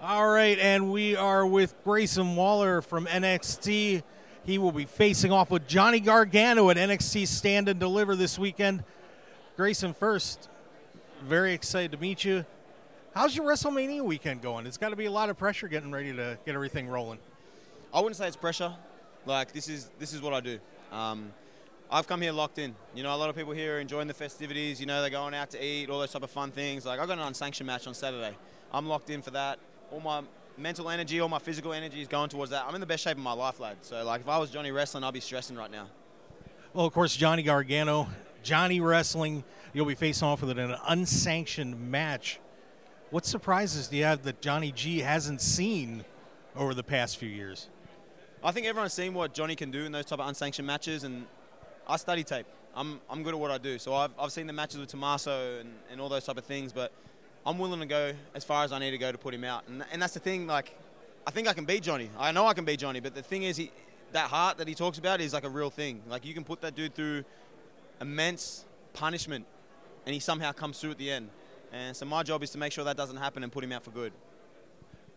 All right, and we are with Grayson Waller from NXT. He will be facing off with Johnny Gargano at NXT Stand and Deliver this weekend. Grayson, first, very excited to meet you. How's your WrestleMania weekend going? It's got to be a lot of pressure getting ready to get everything rolling. I wouldn't say it's pressure. Like this is this is what I do. Um, I've come here locked in. You know, a lot of people here are enjoying the festivities. You know, they're going out to eat, all those type of fun things. Like I got an unsanctioned match on Saturday. I'm locked in for that. All my mental energy, all my physical energy is going towards that. I'm in the best shape of my life, lad. So like, if I was Johnny wrestling, I'd be stressing right now. Well, of course, Johnny Gargano, Johnny wrestling. You'll be facing off with an unsanctioned match. What surprises do you have that Johnny G hasn't seen over the past few years? I think everyone's seen what Johnny can do in those type of unsanctioned matches, and I study tape. I'm, I'm good at what I do. So I've, I've seen the matches with Tommaso and, and all those type of things, but I'm willing to go as far as I need to go to put him out. And, and that's the thing, like, I think I can beat Johnny. I know I can beat Johnny, but the thing is, he, that heart that he talks about is like a real thing. Like, you can put that dude through immense punishment, and he somehow comes through at the end. And so my job is to make sure that doesn't happen and put him out for good.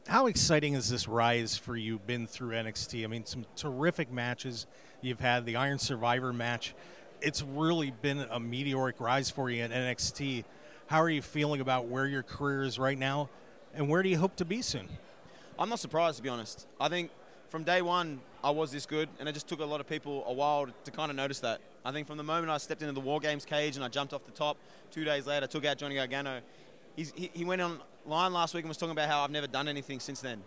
How exciting has this rise for you? Been through NXT. I mean, some terrific matches you've had. The Iron Survivor match. It's really been a meteoric rise for you at NXT. How are you feeling about where your career is right now, and where do you hope to be soon? I'm not surprised to be honest. I think from day one I was this good, and it just took a lot of people a while to kind of notice that. I think from the moment I stepped into the War Games cage and I jumped off the top, two days later, I took out Johnny Gargano. He, he went online last week and was talking about how I've never done anything since then.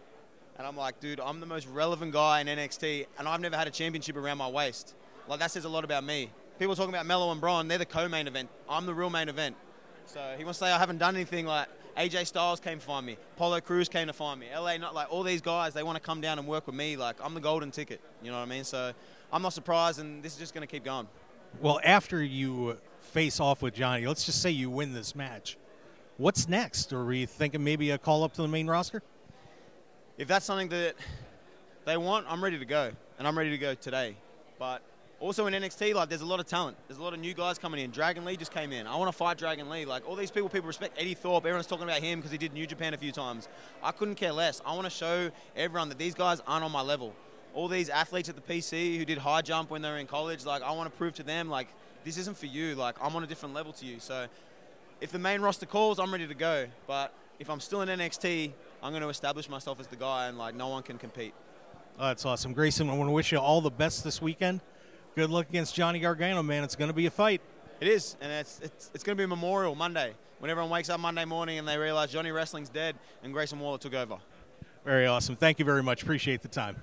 And I'm like, dude, I'm the most relevant guy in NXT, and I've never had a championship around my waist. Like, that says a lot about me. People talking about Melo and Bron, they're the co main event. I'm the real main event. So he wants to say I haven't done anything like AJ Styles came to find me, Apollo Crews came to find me, LA, not like all these guys, they want to come down and work with me. Like, I'm the golden ticket. You know what I mean? So I'm not surprised, and this is just going to keep going. Well, after you face off with Johnny, let's just say you win this match. What's next? Are we thinking maybe a call up to the main roster? If that's something that they want, I'm ready to go, and I'm ready to go today. But also in NXT, like there's a lot of talent. There's a lot of new guys coming in. Dragon Lee just came in. I want to fight Dragon Lee. Like all these people, people respect Eddy Thorpe. Everyone's talking about him because he did New Japan a few times. I couldn't care less. I want to show everyone that these guys aren't on my level all these athletes at the PC who did high jump when they were in college, like I want to prove to them like this isn't for you. Like I'm on a different level to you. So if the main roster calls, I'm ready to go. But if I'm still in NXT, I'm going to establish myself as the guy, and like no one can compete. Oh, that's awesome, Grayson. I want to wish you all the best this weekend. Good luck against Johnny Gargano, man. It's going to be a fight. It is, and it's it's, it's going to be a memorial Monday when everyone wakes up Monday morning and they realize Johnny Wrestling's dead and Grayson Waller took over. Very awesome. Thank you very much. Appreciate the time.